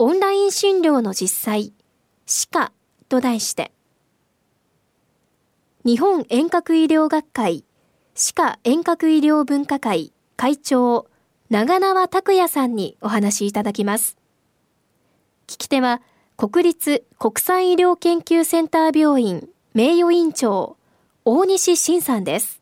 オンライン診療の実際、歯科と題して、日本遠隔医療学会歯科遠隔医療分科会会長、長縄拓也さんにお話いただきます。聞き手は、国立国際医療研究センター病院名誉院長、大西晋さんです。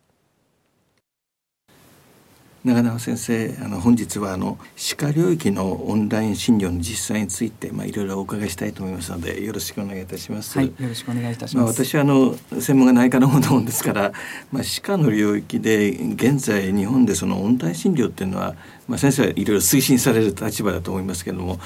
長縄先生あの本日はあの歯科領域のオンライン診療の実際についてまあいろいろお伺いしたいと思いますのでよろしくお願いいたします。はい、よろしくお願いいたします。まあ、私はあの専門が内科のものですから、まあ歯科の領域で現在日本でそのオンライン診療っていうのはまあ先生はいろいろ推進される立場だと思いますけれども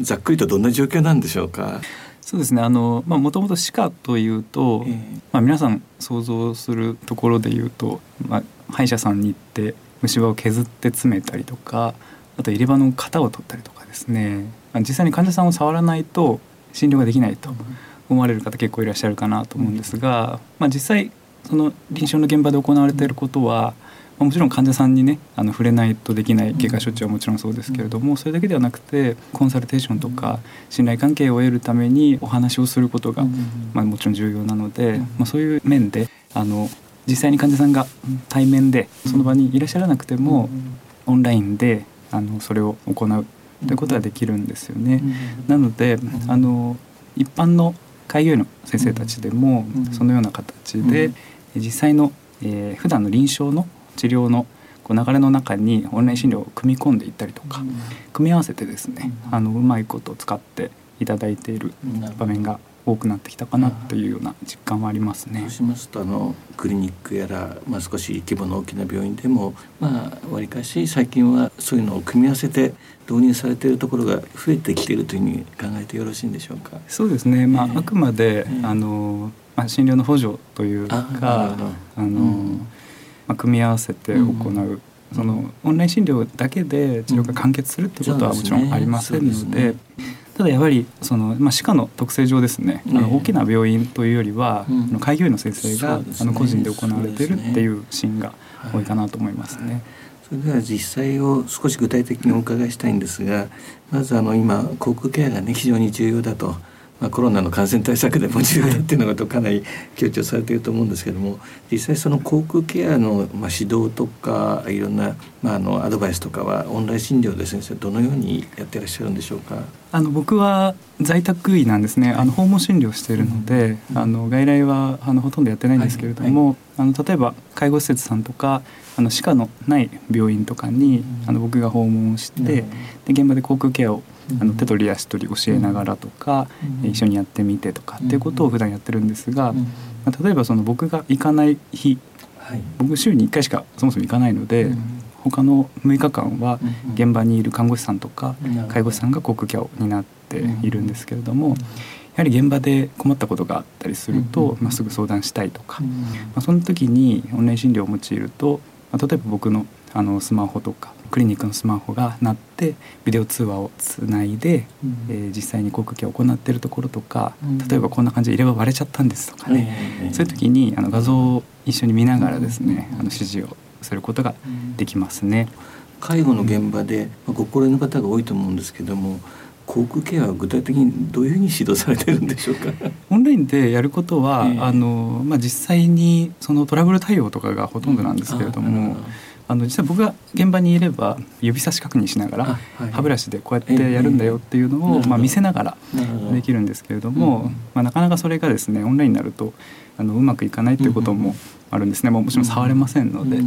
ざっくりとどんな状況なんでしょうか？そうですねあのまあもともと歯科というと、えー、まあ皆さん想像するところで言うと、まあ歯医者さんに行って虫歯を削って詰めたりとかあと入れ歯の型を取ったりとかですね。実際に患者さんを触らないと診療ができないと思われる方結構いらっしゃるかなと思うんですが、まあ、実際その臨床の現場で行われていることは、もちろん患者さんにねあの触れないとできない外科処置はもちろんそうですけれどもそれだけではなくてコンサルテーションとか信頼関係を得るためにお話をすることが、まあ、もちろん重要なので、まあ、そういう面であの実際に患者さんが対面でその場にいらっしゃらなくてもオンラインであのそれを行うということができるんですよね。なのであの一般の開業医の先生たちでもそのような形で実際の、えー、普段の臨床の治療のこう流れの中にオンライン診療を組み込んでいったりとか組み合わせてですねあのうまいことを使っていただいている場面が多くなってきたかなというような実感はありますね。そうしますとあのクリニックやら、まあ、少し規模の大きな病院でもまあわりかし最近はそういうのを組み合わせて導入されているところが増えてきているというふうに考えてよろしいんでしょうか？そうですね。まあ、えー、あくまで、えー、あのまあ診療の補助というかあの、うん、まあ組み合わせて行う。うんそのオンライン診療だけで治療が完結するってことはもちろんありませんので、ただやはりその、まあ、歯科の特性上ですね、あの大きな病院というよりは、うん、開業医の先生が、ね、あの個人で行われているっていうシーンが多いかなと思いますね。それでは実際を少し具体的にお伺いしたいんですがまずあの今口腔ケアがね非常に重要だとまあ、コロナの感染対策でも重要だっていうのがかなり強調されていると思うんですけども実際その口腔ケアのまあ指導とかいろんなまああのアドバイスとかはオンライン診療で先生どのようにやっていらっしゃるんでしょうか？あの僕は在宅医なんですね。あの訪問診療しているので、うん、あの外来はあのほとんどやってないんですけれども、はいはい、あの例えば介護施設さんとかあの歯科のない病院とかに、あの僕が訪問して、で現場で口腔ケアをあの手取り足取り教えながらとか、一緒にやってみてとかっていうことを普段やってるんですが、まあ、例えばその僕が行かない日、僕週に1回しかそもそも行かないので、他の6日間は現場にいる看護師さんとか介護士さんが口腔ケアを担っているんですけれども。やはり現場で困ったことがあったりすると、まあ、すぐ相談したいとか、まあ、その時にオンライン診療を用いると、まあ、例えば僕のあのスマホとかクリニックのスマホが鳴ってビデオ通話をつないで、うん、えー、実際に航空機を行っているところとか、うん、例えばこんな感じで入れ歯割れちゃったんですとかね、うん、そういう時にあの画像を一緒に見ながらですね、あの指示をすることができますね。介護の現場で、まあ、ご高齢の方が多いと思うんですけども口腔ケアは具体的にどういうふうに指導されてるんでしょうか？オンラインでやることは、えー、あのまあ、実際にそのトラブル対応とかがほとんどなんですけれども、あの実際僕が現場にいれば指差し確認しながら、歯ブラシでこうやってやるんだよっていうのを、まあ、見せながらできるんですけれども、まあ、なかなかそれがですねオンラインになるとあのうまくいかないということもあるんですね、ももちろん触れませんので、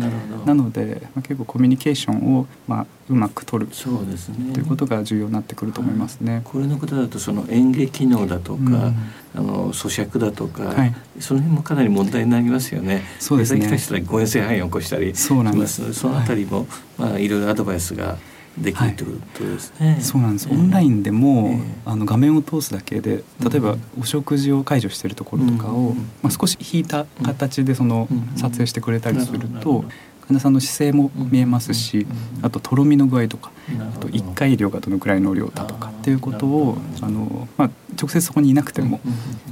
なので、まあ、結構コミュニケーションを、まあ、うまく取る。そうです、ね、ということが重要になってくると思いますね。これのことだとその演芸機能だとか、うん、あの咀嚼だとか、はい、その辺もかなり問題になりますよね。そうですね。誤嚥性肺炎を起こしたりそうなんです。そのあたりも、はい、まあいろいろアドバイスができるということですね。はい、そうなんです。オンラインでも、あの画面を通すだけで、例えばお食事を介助しているところとかを、まあ少し引いた形でその撮影してくれたりすると。患者さんの姿勢も見えますし、あととろみの具合とか、あと1回量がどのくらいの量だとかっていうことをあの、まあ、直接そこにいなくても、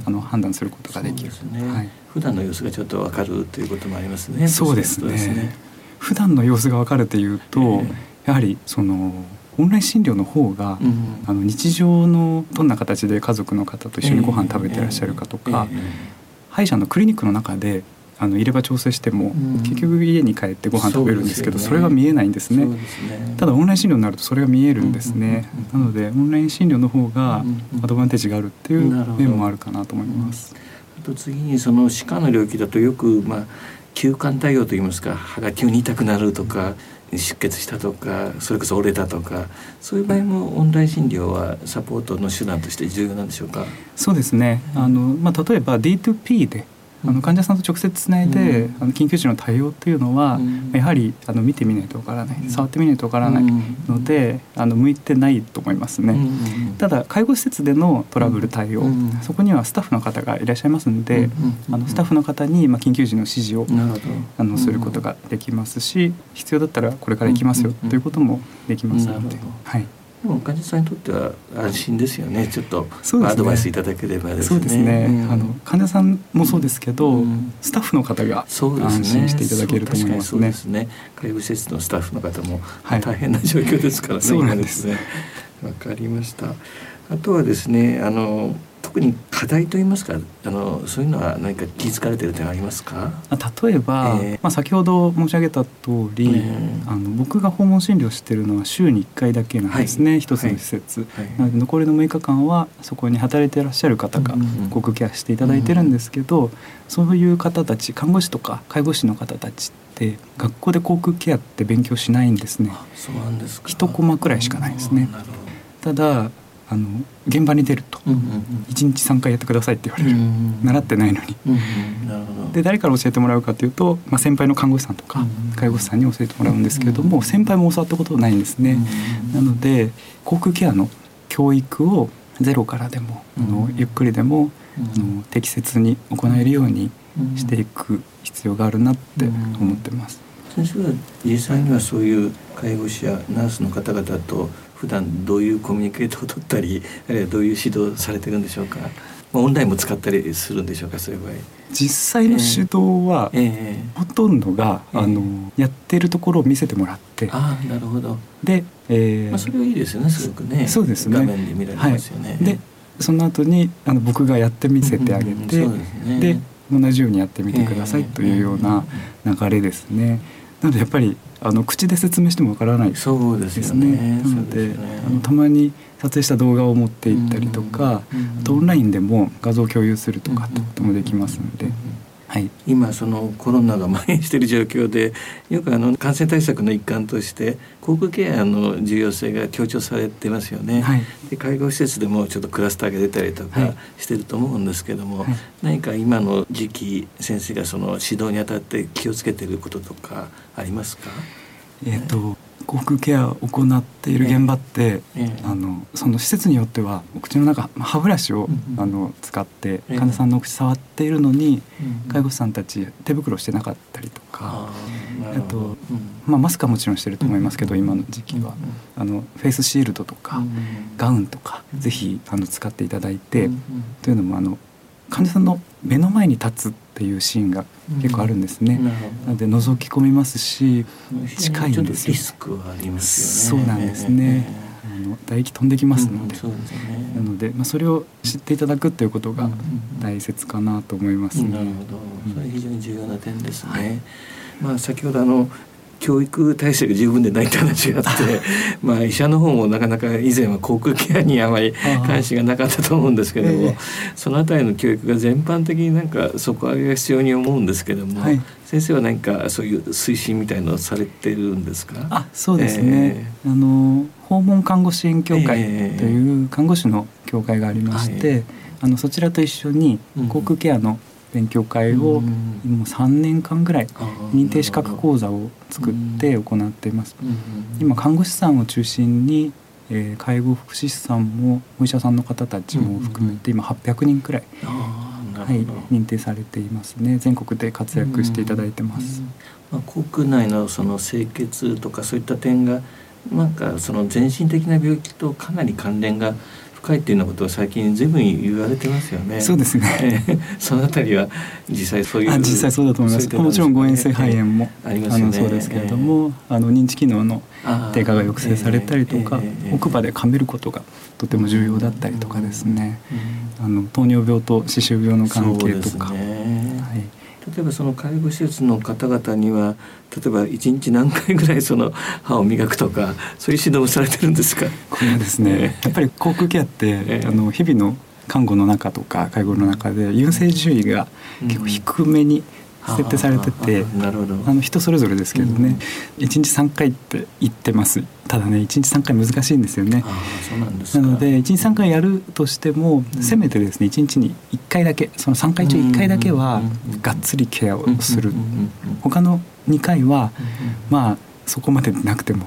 あの判断することができる。ね、はい、普段の様子がちょっとわかるということもありますね。そうですね。普段の様子がわかるというと、やはりそのオンライン診療の方が、うん、あの日常のどんな形で家族の方と一緒にご飯食べてらっしゃるかとか、歯医者のクリニックの中であの入れ歯調整しても、結局家に帰ってご飯食べるんですけどそれが見えないんですね。ただオンライン診療になるとそれが見えるんですね、なのでオンライン診療の方がアドバンテージがあるっていう面もあるかなと思います。あと次にその歯科の領域だとよくまあ急患対応といいますか歯が急に痛くなるとか出血したとかそれこそ折れたとかそういう場合もオンライン診療はサポートの手段として重要なんでしょうか？そうですね。あの、まあ、例えば D2P であの患者さんと直接つないで、うん、あの緊急時の対応っていうのは、うん、やはりあの見てみないとわからない、触ってみないとわからないので、あの向いてないと思いますね、ただ介護施設でのトラブル対応、そこにはスタッフの方がいらっしゃいますので、あのスタッフの方に、まあ、緊急時の指示をあのすることができますし必要だったらこれから行きますよということもできますので。はいでも患者さんにとっては安心ですよね。ちょっと、ね、アドバイスいただければ、ね、そうですね。うん、あの患者さんもそうですけど、うん、スタッフの方が安心していただけると思いますね。すね介護施設のスタッフの方も大変な状況ですからね。そうなんですね。わかりました。あとはですね、あの特に課題といいますかあのそういうのは何か気づかれてる点ありますか？例えば、えー、まあ、先ほど申し上げた通り、えー、あの僕が訪問診療してるのは週に1回だけなんですね、はい、一つの施設、はい、なので残りの6日間はそこに働いていらっしゃる方が航空ケアしていただいてるんですけど、うん、そういう方たち看護師とか介護士の方たちって学校で航空ケアって勉強しないんですね。そうなんですか。一コマくらいしかないですね。ただあの現場に出ると、うんうん、1日3回やってくださいって言われる、うんうん、習ってないのに、うんうん、で誰から教えてもらうかというと、まあ、先輩の看護師さんとか介護士さんに教えてもらうんですけれども、先輩も教わったことないんですね、なので口腔ケアの教育をゼロからでも、あのゆっくりでも、あの適切に行えるようにしていく必要があるなって思ってます。先生は実際にはそういう介護士やナースの方々と普段どういうコミュニケートを取ったり あるいはどういう指導されてるんでしょうか、まあ、オンラインも使ったりするんでしょうかそういう場合。実際の指導は、えー、ほとんどが、えー、あのやってるところを見せてもらって。あなるほど。で、えーまあ、それはいいですよねすごくね。そうですね。画面で見られますよね、はい、でその後にあの僕がやってみせてあげて、うんうん、で、ね、同じようにやってみてくださいというような流れですね。なのでやっぱりあの口で説明してもわからないですね。そうですねなので、ね、あのたまに撮影した動画を持っていったりとか、あとオンラインでも画像共有するとかってこともできますので。はい、今そのコロナが蔓延している状況でよくあの感染対策の一環として口腔ケアの重要性が強調されてますよね、はい、で介護施設でもちょっとクラスターが出たりとかしてると思うんですけども、はい、何か今の時期先生がその指導にあたって気をつけていることとかありますか？えーと、口腔ケアを行っている現場って、あのその施設によってはお口の中歯ブラシを、あの使って患者さんのお口触っているのに、介護士さんたち手袋してなかったりとか、あと、まあ、マスクはもちろんしてると思いますけど、今の時期は、あのフェイスシールドとか、ガウンとか、ぜひあの使っていただいて、というのもあの患者さんの目の前に立つっていうシーンが結構あるんですね。うん、なので覗き込みますし近いんですよ。リスクはありますよね。そうなんですね。あの唾液飛んできますので、うんね、なのでまあそれを知っていただくっていうことが大切かなと思います、ね、なるほど、それ非常に重要な点ですね。はい、まあ先ほどあの教育体制が十分でないって話があって まあ医者の方もなかなか以前は航空ケアにあまり関心がなかったと思うんですけども、その辺りの教育が全般的になんか底上げが必要に思うんですけども、はい、先生は何かそういう推進みたいのをされてるんですか？あそうですね、えー、あの訪問看護支援協会という看護師の協会がありまして、えーはい、あのそちらと一緒に航空ケアの勉強会をもう3年間ぐらい認定資格講座を作って行っています。今看護師さんを中心にえー、介護福祉士さんもお医者さんの方たちも含めて今800人くらい、はい、認定されていますね。全国で活躍していただいてます。まあ、国内のその清潔とかそういった点がなんかその全身的な病気とかなり関連が深いっていうようなことを最近ずいぶん言われてますよね。そうですね。そのあたりは実際そういう。実際そうだと思います。もちろん誤嚥性肺炎も、ありますね、そうですけれども、あの認知機能の低下が抑制されたりとか、奥歯で噛めることがとても重要だったりとかですね。あの糖尿病と歯周病の関係とか。はい。例えばその介護施設の方々には例えば一日何回ぐらいその歯を磨くとかそういう指導をされてるんですか？これはですねやっぱり口腔ケアって、えー、あの日々の看護の中とか介護の中で優先順位が結構低めに、うん設定されててあの人それぞれですけどね、うん、1日3回って言ってます。ただね1日3回難しいんですよね。なので1日3回やるとしても、うん、せめてですね1日に1回だけその3回中1回だけはがっつりケアをする。他の2回はまあそこまでなくても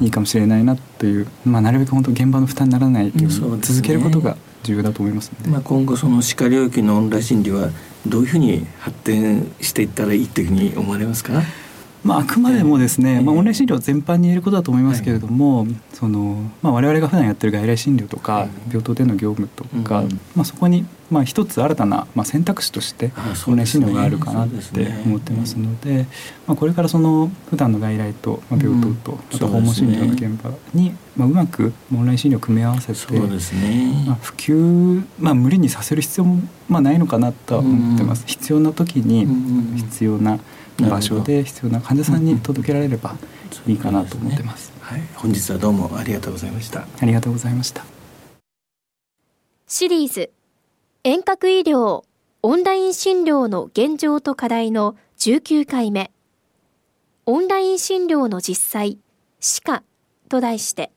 いいかもしれないなという、まあ、なるべく本当現場の負担にならないように続けることが重要だと思いますまあ、今後その歯科領域のオンライン診療はどういうふうに発展していったらいいというふうに思われますか？まあ、あくまでもですね、まあ、オンライン診療全般に言えることだと思いますけれども、そのまあ、我々が普段やってる外来診療とか、病棟での業務とか、まあ、そこにまあ一つ新たなまあ選択肢としてオンライン診療があるかなって思ってますので、まあ、これからその普段の外来とまあ病棟と、あと訪問診療の現場にまあうまくオンライン診療を組み合わせて、まあ、普及、まあ、無理にさせる必要もまあないのかなとは思ってます。必要な時に必要な場所で必要な患者さんに届けられればいいかなと思ってます。はい、本日はどうもありがとうございました。ありがとうございました。シリーズ遠隔医療オンライン診療の現状と課題の19回目オンライン診療の実際歯科と題して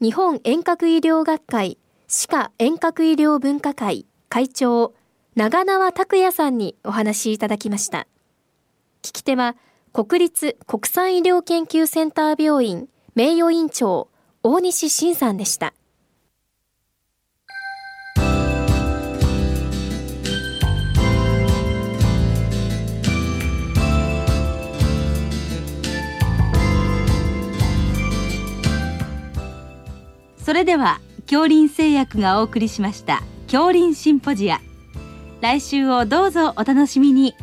日本遠隔医療学会歯科遠隔医療分科会会長長縄拓也さんにお話しいただきました。聞き手は国立国際医療研究センター病院名誉院長大西晋さんでした。それでは恐林製薬がお送りしました恐林シンポジア来週をどうぞお楽しみに